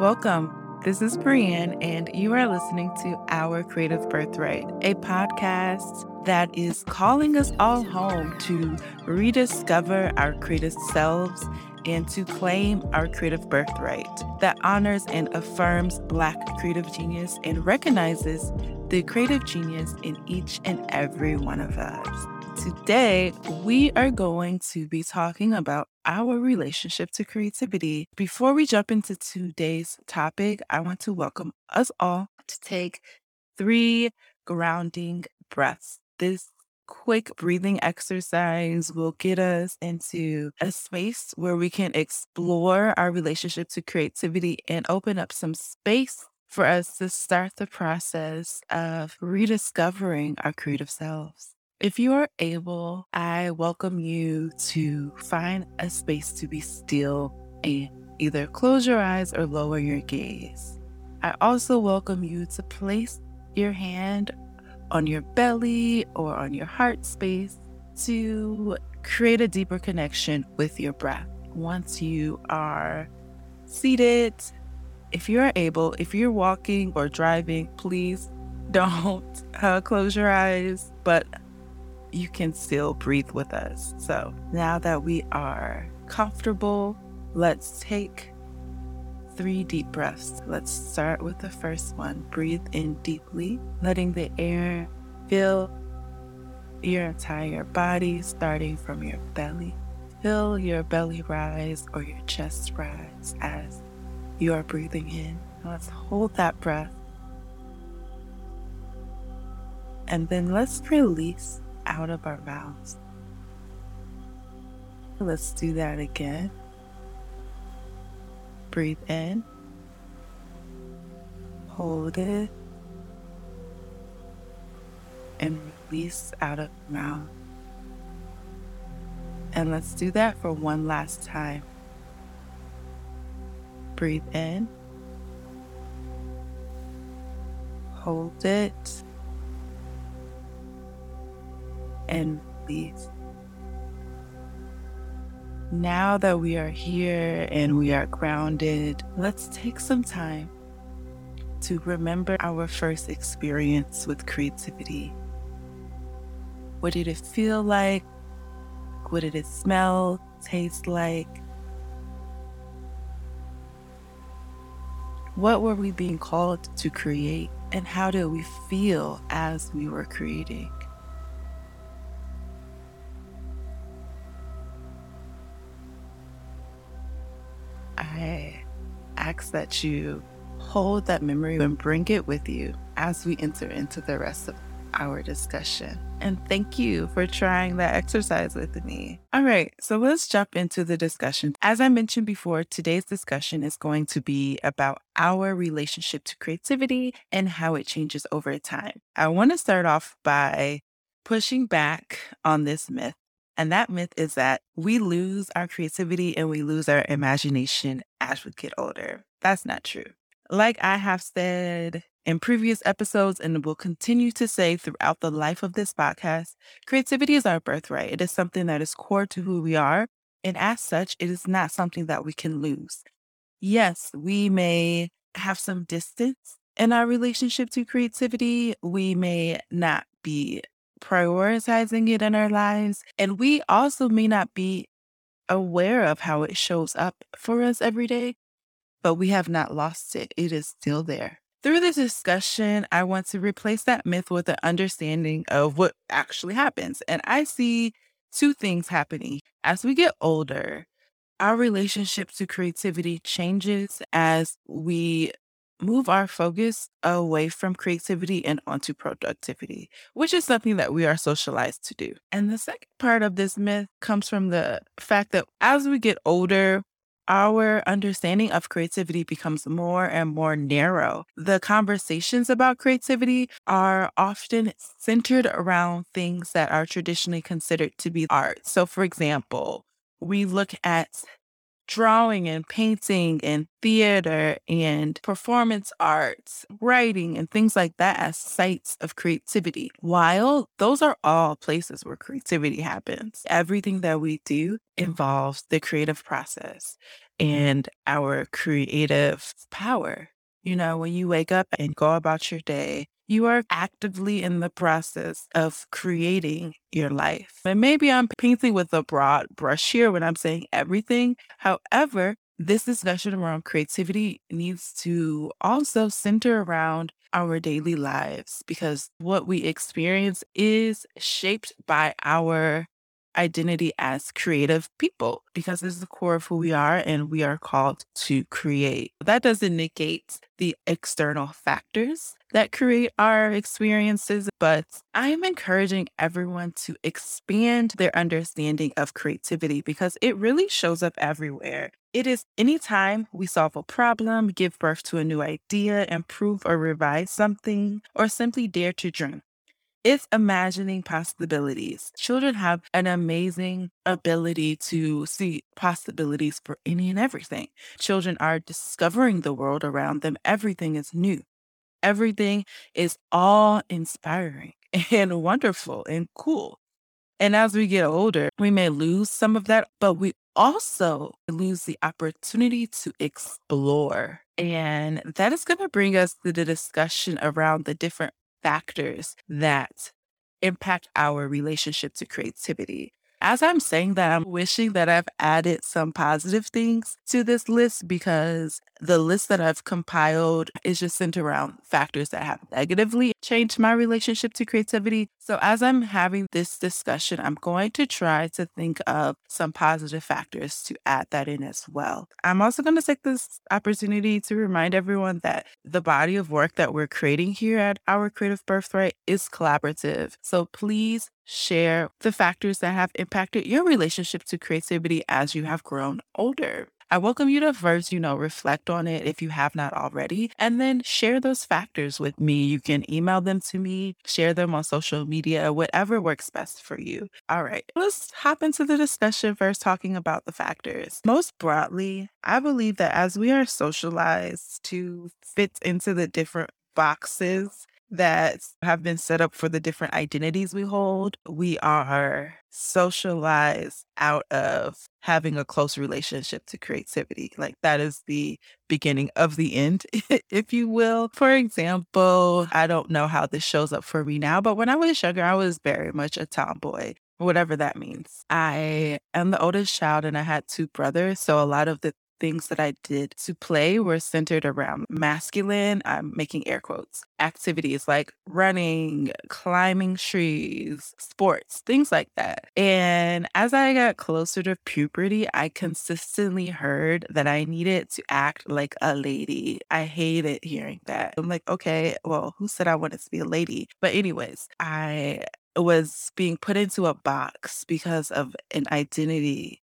Welcome. This is Brienne, and you are listening to Our Creative Birthright, a podcast that is calling us all home to rediscover our creative selves and to claim our creative birthright that honors and affirms Black creative genius and recognizes the creative genius in each and every one of us. Today, we are going to be talking about our relationship to creativity. Before we jump into today's topic, I want to welcome us all to take three grounding breaths. This quick breathing exercise will get us into a space where we can explore our relationship to creativity and open up some space for us to start the process of rediscovering our creative selves. If you are able, I welcome you to find a space to be still and either close your eyes or lower your gaze. I also welcome you to place your hand on your belly or on your heart space to create a deeper connection with your breath. Once you are seated, if you're able, if you're walking or driving, please don't uh, close your eyes, but you can still breathe with us. So now that we are comfortable, let's take three deep breaths. Let's start with the first one. Breathe in deeply, letting the air fill your entire body, starting from your belly. Feel your belly rise or your chest rise as you are breathing in. Let's hold that breath. And then let's release out of our mouths. Let's do that again. Breathe in, hold it, and release out of mouth. And let's do that for one last time. Breathe in, hold it, and release. Now that we are here and we are grounded, let's take some time to remember our first experience with creativity. What did it feel like? What did it smell, taste like? What were we being called to create? And how did we feel as we were creating? I ask that you hold that memory and bring it with you as we enter into the rest of our discussion. And thank you for trying that exercise with me. All right, so let's jump into the discussion. As I mentioned before, today's discussion is going to be about our relationship to creativity and how it changes over time. I want to start off by pushing back on this myth and that myth is that we lose our creativity and we lose our imagination as we get older. That's not true. Like I have said in previous episodes and will continue to say throughout the life of this podcast, creativity is our birthright. It is something that is core to who we are. And as such, it is not something that we can lose. Yes, we may have some distance in our relationship to creativity. We may not be prioritizing it in our lives. And we also may not be aware of how it shows up for us every day, but we have not lost it. It is still there. Through this discussion, I want to replace that myth with an understanding of what actually happens. And I see two things happening. As we get older, our relationship to creativity changes as we move our focus away from creativity and onto productivity, which is something that we are socialized to do. And the second part of this myth comes from the fact that as we get older, our understanding of creativity becomes more and more narrow. The conversations about creativity are often centered around things that are traditionally considered to be art. So, for example, we look at drawing and painting and theater and performance arts, writing, and things like that as sites of creativity. While those are all places where creativity happens, everything that we do involves the creative process and our creative power. You know, when you wake up and go about your day, you are actively in the process of creating your life. And maybe I'm painting with a broad brush here when I'm saying everything. However, this discussion around creativity needs to also center around our daily lives because what we experience is shaped by our identity as creative people because this is the core of who we are and we are called to create. That doesn't negate the external factors that create our experiences, but I am encouraging everyone to expand their understanding of creativity because it really shows up everywhere. It is anytime we solve a problem, give birth to a new idea, improve or revise something, or simply dare to dream. It's imagining possibilities. Children have an amazing ability to see possibilities for any and everything. Children are discovering the world around them. Everything is new. Everything is awe inspiring and wonderful and cool. And as we get older, we may lose some of that, but we also lose the opportunity to explore. And that is going to bring us to the discussion around the different factors that impact our relationship to creativity. As I'm saying that, I'm wishing that I've added some positive things to this list because the list that I've compiled is just centered around factors that have negatively changed my relationship to creativity. So, as I'm having this discussion, I'm going to try to think of some positive factors to add that in as well. I'm also going to take this opportunity to remind everyone that the body of work that we're creating here at Our Creative Birthright is collaborative. So, please share the factors that have impacted your relationship to creativity as you have grown older. I welcome you to first, you know, reflect on it if you have not already, and then share those factors with me. You can email them to me, share them on social media, whatever works best for you. All right, let's hop into the discussion first, talking about the factors. Most broadly, I believe that as we are socialized to fit into the different boxes that have been set up for the different identities we hold, we are socialized out of having a close relationship to creativity. Like that is the beginning of the end, if you will. For example, I don't know how this shows up for me now, but when I was younger, I was very much a tomboy whatever that means. I am the oldest child and I had two brothers. So a lot of the things that I did to play were centered around masculine, I'm making air quotes, activities like running, climbing trees, sports, things like that. And as I got closer to puberty, I consistently heard that I needed to act like a lady. I hated hearing that. I'm like, okay, well, who said I wanted to be a lady? But, anyways, I was being put into a box because of an identity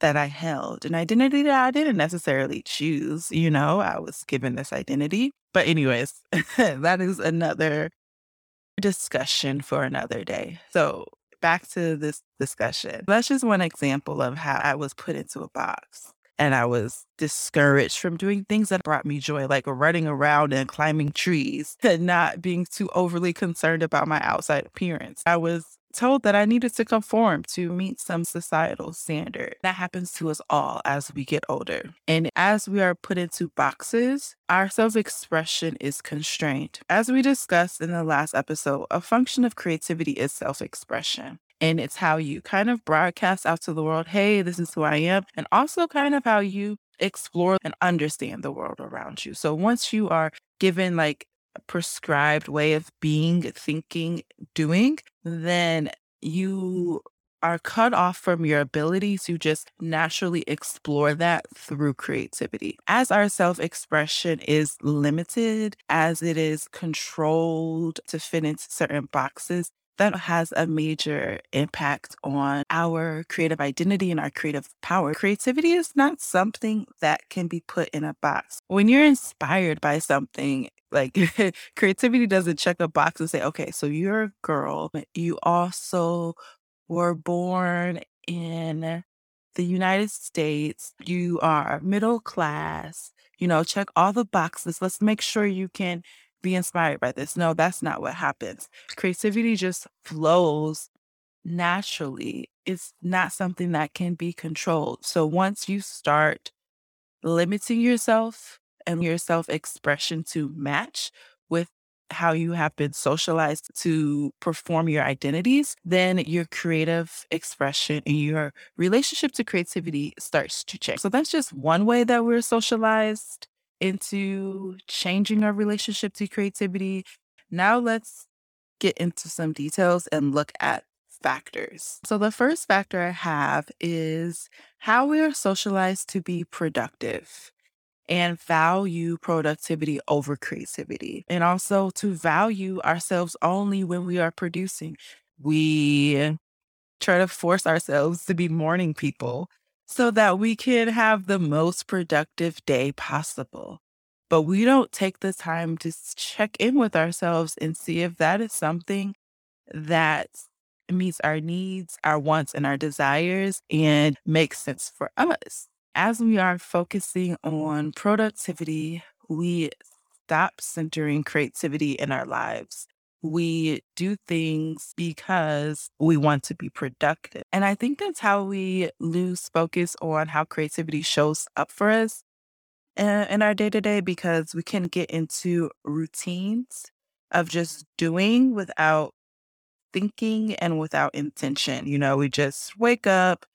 that I held, an identity that I didn't necessarily choose. You know, I was given this identity. But, anyways, that is another discussion for another day. So, back to this discussion. That's just one example of how I was put into a box and I was discouraged from doing things that brought me joy, like running around and climbing trees and not being too overly concerned about my outside appearance. I was told that I needed to conform to meet some societal standard. That happens to us all as we get older. And as we are put into boxes, our self expression is constrained. As we discussed in the last episode, a function of creativity is self expression. And it's how you kind of broadcast out to the world, hey, this is who I am. And also kind of how you explore and understand the world around you. So once you are given like prescribed way of being, thinking, doing, then mm-hmm. you are cut off from your ability to just naturally explore that through creativity. As our self expression is limited, as it is controlled to fit into certain boxes, that has a major impact on our creative identity and our creative power. Creativity is not something that can be put in a box. When you're inspired by something, like creativity doesn't check a box and say, okay, so you're a girl, you also were born in the United States, you are middle class, you know, check all the boxes. Let's make sure you can be inspired by this. No, that's not what happens. Creativity just flows naturally. It's not something that can be controlled. So once you start limiting yourself and your self expression to match with how you have been socialized to perform your identities, then your creative expression and your relationship to creativity starts to change. So that's just one way that we're socialized into changing our relationship to creativity. Now let's get into some details and look at factors. So, the first factor I have is how we are socialized to be productive and value productivity over creativity, and also to value ourselves only when we are producing. We try to force ourselves to be morning people so that we can have the most productive day possible. But we don't take the time to check in with ourselves and see if that is something that meets our needs, our wants, and our desires and makes sense for us. As we are focusing on productivity, we stop centering creativity in our lives. We do things because we want to be productive. And I think that's how we lose focus on how creativity shows up for us uh, in our day to day because we can get into routines of just doing without thinking and without intention. You know, we just wake up,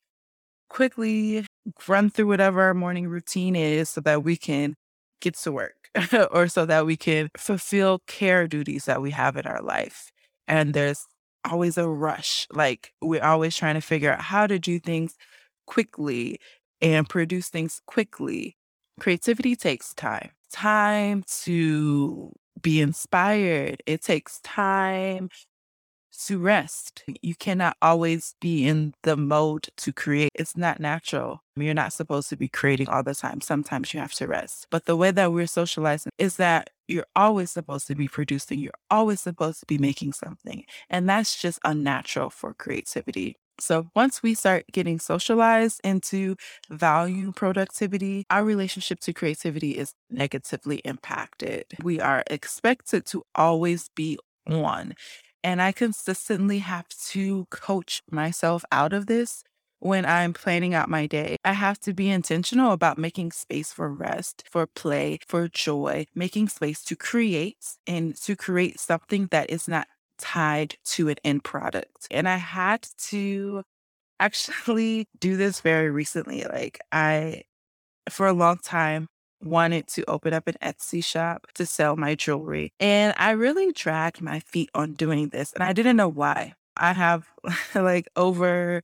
quickly run through whatever our morning routine is so that we can get to work or so that we can fulfill care duties that we have in our life. And there's always a rush. Like we're always trying to figure out how to do things quickly and produce things quickly. Creativity takes time, time to be inspired. It takes time to rest. You cannot always be in the mode to create. It's not natural. You're not supposed to be creating all the time. Sometimes you have to rest. But the way that we're socializing is that you're always supposed to be producing, you're always supposed to be making something. And that's just unnatural for creativity. So once we start getting socialized into value productivity, our relationship to creativity is negatively impacted. We are expected to always be on. And I consistently have to coach myself out of this when I'm planning out my day. I have to be intentional about making space for rest, for play, for joy, making space to create and to create something that is not tied to an end product. And I had to actually do this very recently. Like, I, for a long time, wanted to open up an Etsy shop to sell my jewelry. And I really dragged my feet on doing this, and I didn't know why. I have like over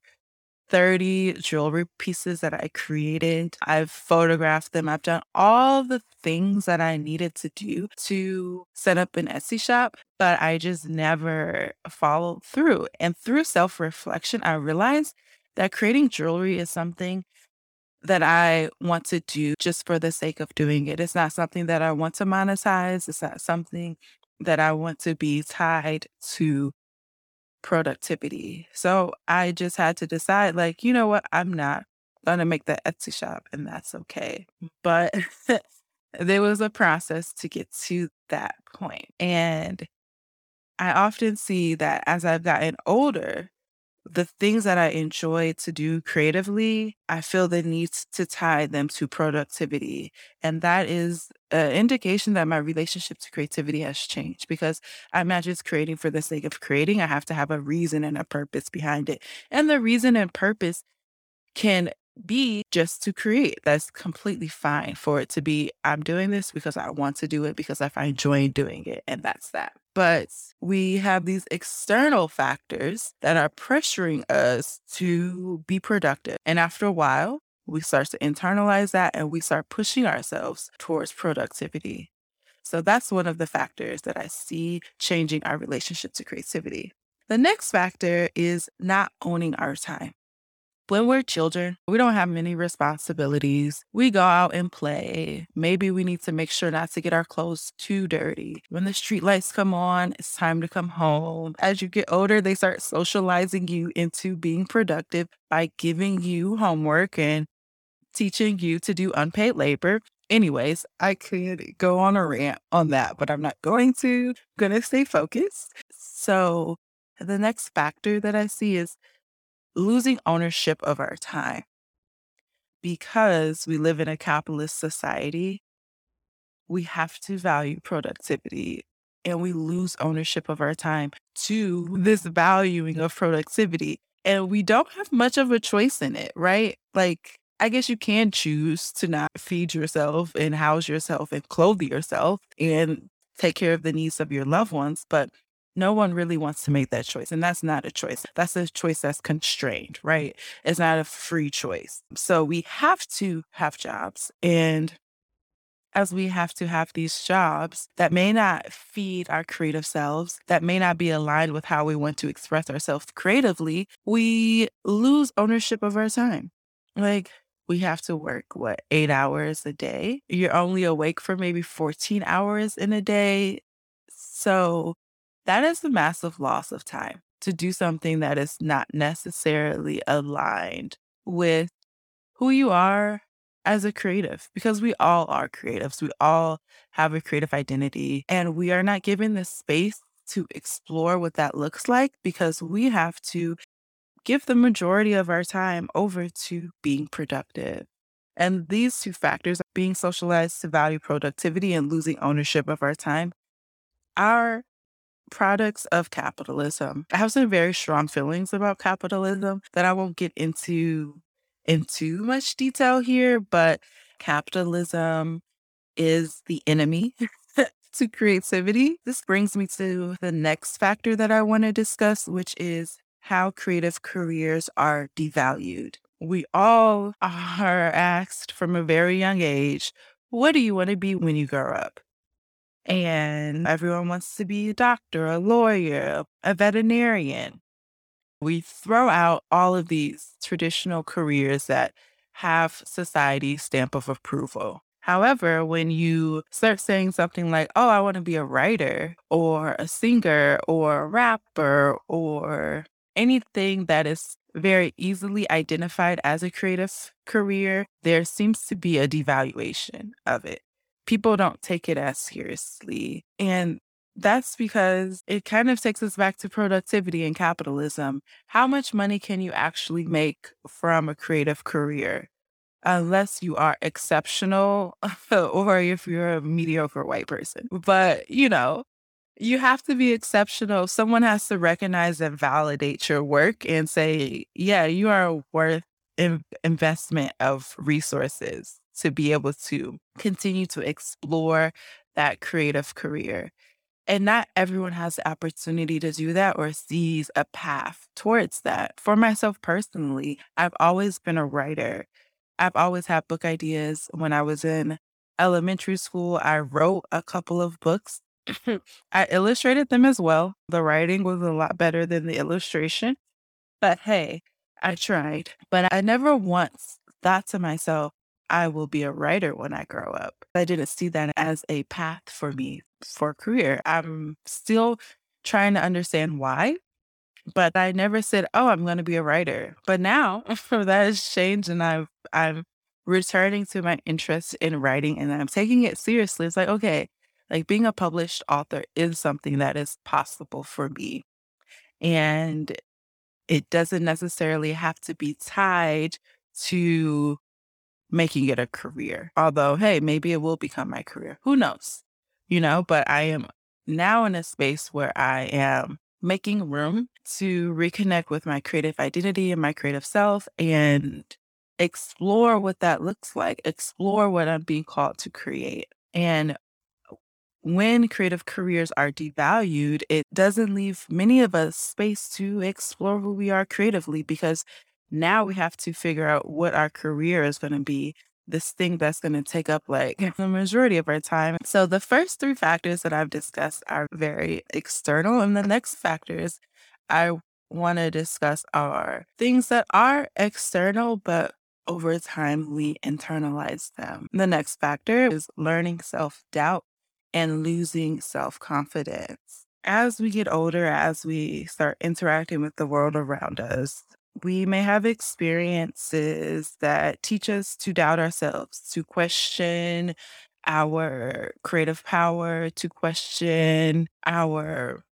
30 jewelry pieces that I created. I've photographed them. I've done all the things that I needed to do to set up an Etsy shop, but I just never followed through. And through self reflection, I realized that creating jewelry is something that I want to do just for the sake of doing it. It's not something that I want to monetize. It's not something that I want to be tied to productivity. So I just had to decide, like, you know what? I'm not going to make that Etsy shop, and that's okay. But there was a process to get to that point. And I often see that as I've gotten older, the things that I enjoy to do creatively, I feel the need to tie them to productivity. And that is an indication that my relationship to creativity has changed because I'm not just creating for the sake of creating. I have to have a reason and a purpose behind it. And the reason and purpose can be just to create. That's completely fine for it to be, I'm doing this because I want to do it because I find joy in doing it. And that's that. But we have these external factors that are pressuring us to be productive. And after a while, we start to internalize that and we start pushing ourselves towards productivity. So that's one of the factors that I see changing our relationship to creativity. The next factor is not owning our time. When we're children, we don't have many responsibilities. We go out and play. Maybe we need to make sure not to get our clothes too dirty. When the street lights come on, it's time to come home. As you get older, they start socializing you into being productive by giving you homework and teaching you to do unpaid labor. Anyways, I could go on a rant on that, but I'm not going to. I'm going to stay focused. So, the next factor that I see is losing ownership of our time. Because we live in a capitalist society, we have to value productivity and we lose ownership of our time to this valuing of productivity. And we don't have much of a choice in it, right? Like, I guess you can choose to not feed yourself and house yourself and clothe yourself and take care of the needs of your loved ones. But no one really wants to make that choice. And that's not a choice. That's a choice that's constrained, right? It's not a free choice. So we have to have jobs. And as we have to have these jobs that may not feed our creative selves, that may not be aligned with how we want to express ourselves creatively, we lose ownership of our time. Like, we have to work, what, eight hours a day? You're only awake for maybe 14 hours in a day. So that is a massive loss of time to do something that is not necessarily aligned with who you are as a creative because we all are creatives. We all have a creative identity and we are not given the space to explore what that looks like because we have to give the majority of our time over to being productive. And these two factors, being socialized to value productivity and losing ownership of our time, are products of capitalism. I have some very strong feelings about mm-hmm. capitalism that I won't get into in too much detail here, but capitalism is the enemy to creativity. This brings me to the next factor that I want to discuss, which is how creative careers are devalued. We all are asked from a very young age, what do you want to be when you grow up? And everyone wants to be a doctor, a lawyer, a veterinarian. We throw out all of these traditional careers that have society's stamp of approval. However, when you start saying something like, oh, I want to be a writer or a singer or a rapper or anything that is very easily identified as a creative career, there seems to be a devaluation of it people don't take it as seriously. And that's because it kind of takes us back to productivity and capitalism. How much money can you actually make from a creative career? Unless you are exceptional or if you're a mediocre white person. But, you know, you have to be exceptional. Someone has to recognize and validate your work and say, yeah, you are worth in- investment of resources to be able to continue to explore that creative career. And not everyone has the opportunity to do that or sees a path towards that. For myself personally, I've always been a writer. I've always had book ideas. When I was in elementary school, I wrote a couple of books. I illustrated them as well. The writing was a lot better than the illustration. But hey, I tried. But I never once thought to myself, I will be a writer when I grow up. I didn't see that as a path for me for career. I'm still trying to understand why, but I never said, "Oh, I'm going to be a writer." But now that has changed, and I've I'm returning to my interest in writing, and I'm taking it seriously. It's like, okay, like being a published author is something that is possible for me, and it doesn't necessarily have to be tied to making it a career. Although, hey, maybe it will become my career. Who knows? You know, but I am now in a space where I am making room to reconnect with my creative identity and my creative self and explore what that looks like, explore what I'm being called to create. And when creative careers are devalued, it doesn't leave many of us space to explore who we are creatively because now we have to figure out what our career is going to be this thing that's going to take up like the majority of our time. So the first three factors that I've discussed are very external and the next factors I want to discuss are things that are external, but over time we internalize them. The next factor is learning self doubt and losing self confidence. As we get older, as we start interacting with the world around us, we may have experiences that teach us to doubt ourselves, to question our creative power, to question our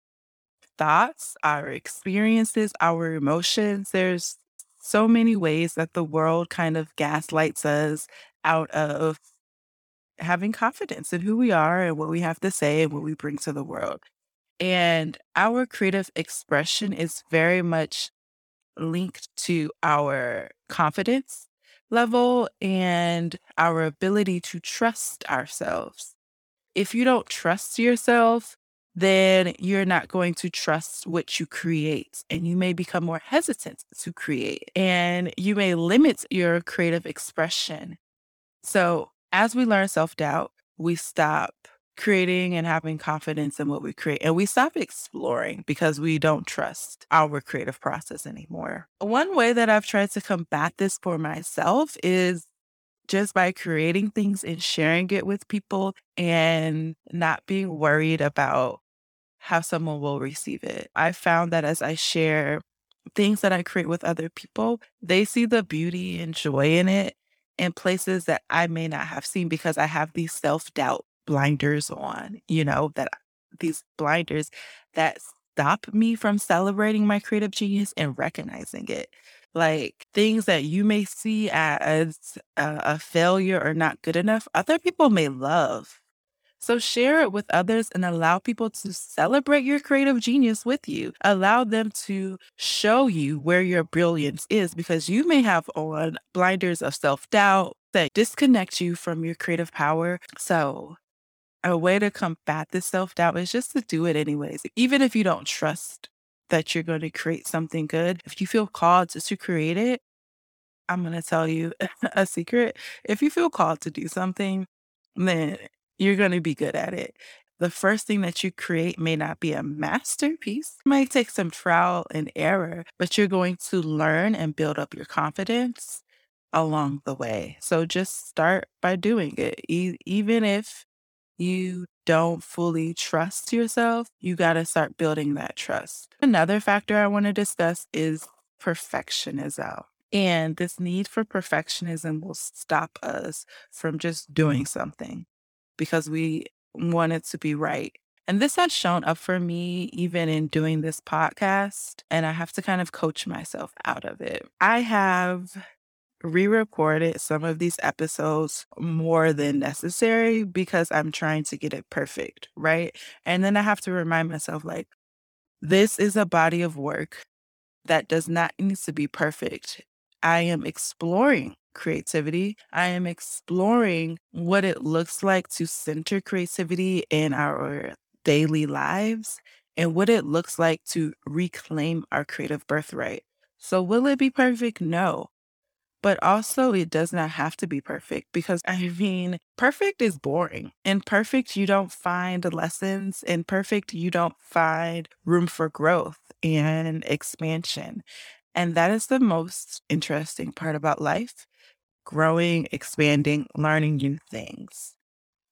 thoughts, our experiences, our emotions. There's so many ways that the world kind of gaslights us out of having confidence in who we are and what we have to say and what we bring to the world. And our creative expression is very much linked to our confidence level and our ability to trust ourselves. If you don't trust yourself, then you're not going to trust what you create and you may become more hesitant to create and you may limit your creative expression. So, as we learn self doubt, we stop creating and having confidence in what we create and we stop exploring because we don't trust our creative process anymore. One way that I've tried to combat this for myself is just by creating things and sharing it with people and not being worried about how someone will receive it. I found that as I share things that I create with other people, they see the beauty and joy in it in places that I may not have seen because I have these self doubt blinders on, you know, that these blinders that stop me from celebrating my creative genius and recognizing it. Like things that you may see as a, a failure or not good enough, other people may love so share it with others and allow people to celebrate your creative genius with you. Allow them to show you where your brilliance is because you may have on blinders of self doubt that disconnect you from your creative power. So a way to combat this self doubt is just to do it anyways. Even if you don't trust that you're going to create something good, if you feel called to, to create it, I'm going to tell you a secret. If you feel called to do something, then you're going to be good at it. The first thing that you create may not be a masterpiece, it might take some trial and error, but you're going to learn and build up your confidence along the way. So just start by doing it. E- even if you don't fully trust yourself, you got to start building that trust. Another factor I want to discuss is perfectionism. And this need for perfectionism will stop us from just doing something because we want it to be right. And this has shown up for me even in doing this podcast, and I have to kind of coach myself out of it. I have re recorded some of these episodes more than necessary because I'm trying to get it perfect, right? And then I have to remind myself, like, this is a body of work that does not need to be perfect. I am exploring creativity. I am exploring what it looks like to center creativity in our daily lives and what it looks like to reclaim our creative birthright. So, will it be perfect? No. But also, it does not have to be perfect because I mean, perfect is boring. In perfect, you don't find lessons. In perfect, you don't find room for growth and expansion. And that is the most interesting part about life growing, expanding, learning new things.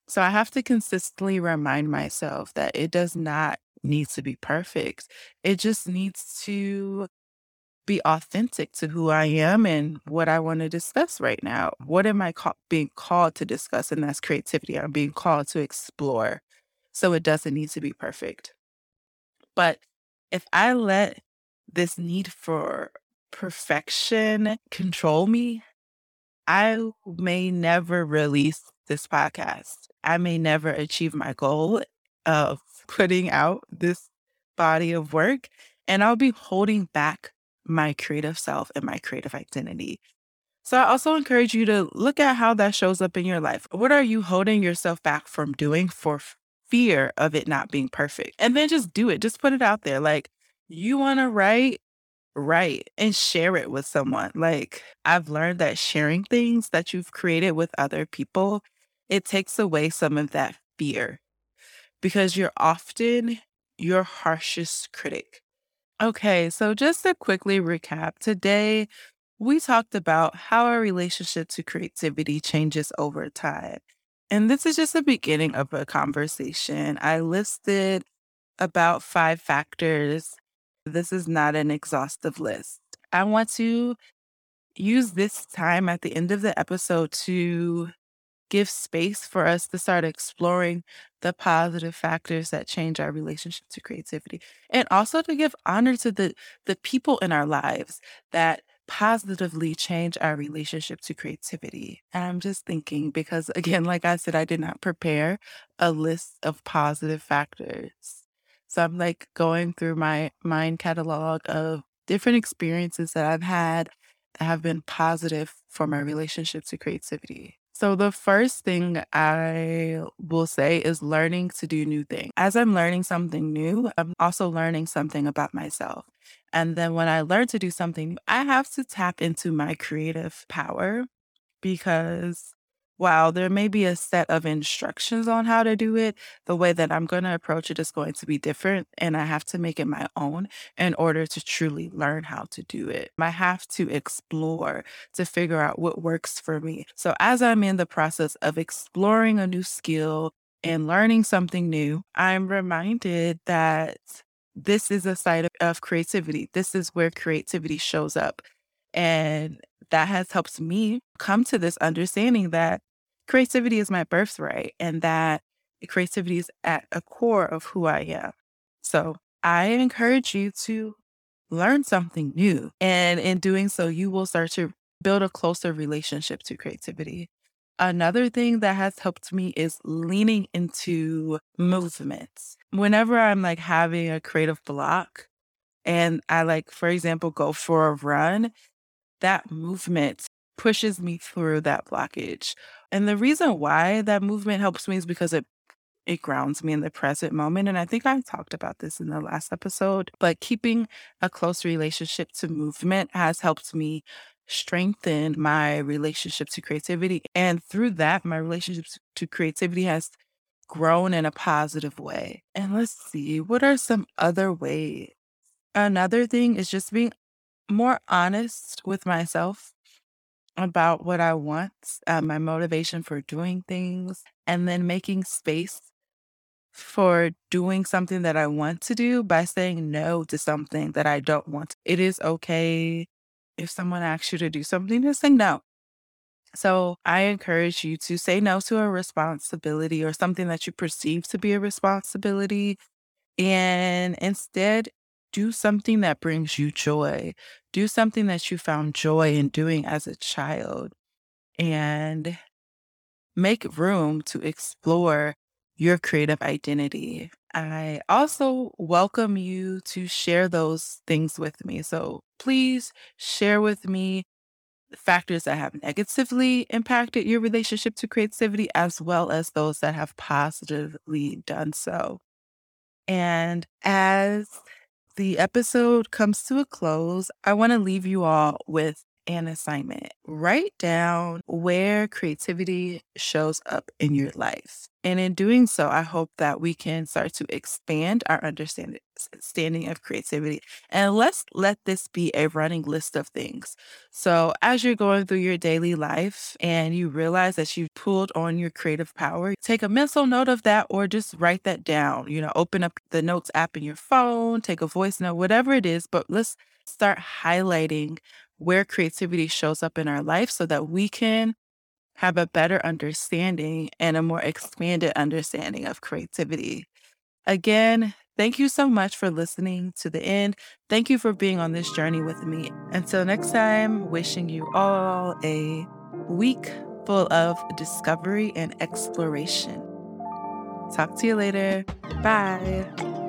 So I have to consistently remind myself that it does not need to be perfect. It just needs to be authentic to who I am and what I want to discuss right now. What am I ca- being called to discuss? And that's creativity. I'm being called to explore. So it doesn't need to be perfect. But if I let this need for perfection control me, I may never release this podcast. I may never achieve my goal of putting out this body of work, and I'll be holding back my creative self and my creative identity. So, I also encourage you to look at how that shows up in your life. What are you holding yourself back from doing for fear of it not being perfect? And then just do it, just put it out there. Like, you want to write write And share it with someone. Like, I've learned that sharing things that you've created with other people, it takes away some of that fear because you're often your harshest critic. Okay, so just to quickly recap, today we talked about how our relationship to creativity changes over time. And this is just the beginning of a conversation. I listed about five factors. This is not an exhaustive list. I want to use this time at the end of the episode to give space for us to start exploring the positive factors that change our relationship to creativity and also to give honor to the the people in our lives that positively change our relationship to creativity. And I'm just thinking because again like I said I did not prepare a list of positive factors. So I'm like going through my mind catalog of different experiences that I've had that have been positive for my relationship to creativity. So, the first thing I will say is learning to do new things. As I'm learning something new, I'm also learning something about myself. And then when I learn to do something, I have to tap into my creative power because while there may be a set of instructions on how to do it, the way that I'm going to approach it is going to be different. And I have to make it my own in order to truly learn how to do it. I have to explore to figure out what works for me. So, as I'm in the process of exploring a new skill and learning something new, I'm reminded that this is a side of, of creativity. This is where creativity shows up. And that has helped me come to this understanding that creativity is my birthright and that creativity is at a core of who I am. So I encourage you to learn something new. And in doing so, you will start to build a closer relationship to creativity. Another thing that has helped me is leaning into movements. Whenever I'm like having a creative block and I like, for example, go for a run, that movement pushes me through that blockage. And the reason why that movement helps me is because it it grounds me in the present moment. And I think I talked about this in the last episode, but keeping a close relationship to movement has helped me strengthen my relationship to creativity. And through that, my relationship to creativity has grown in a positive way. And let's see, what are some other ways? Another thing is just being more honest with myself about what I want, uh, my motivation for doing things, and then making space for doing something that I want to do by saying no to something that I don't want. It is okay if someone asks you to do something, to say no. So I encourage you to say no to a responsibility or something that you perceive to be a responsibility and instead do something that brings you joy. Do something that you found joy in doing as a child and make room to explore your creative identity. I also welcome you to share those things with me. So please share with me factors that have negatively impacted your relationship to creativity, as well as those that have positively done so. And as the episode comes to a close, I want to leave you all with an assignment. Write down where creativity shows up in your life. And in doing so, I hope that we can start to expand our understanding understanding of creativity. And let's let this be a running list of things. So, as you're going through your daily life and you realize that you've pulled on your creative power, take a mental note of that or just write that down. You know, open up the notes app in your phone, take a voice note, whatever it is, but let's start highlighting where creativity shows up in our life so that we can have a better understanding and a more expanded understanding of creativity. Again, thank you so much for listening to the end. Thank you for being on this journey with me. Until next time, wishing you all a week full of discovery and exploration. Talk to you later. Bye.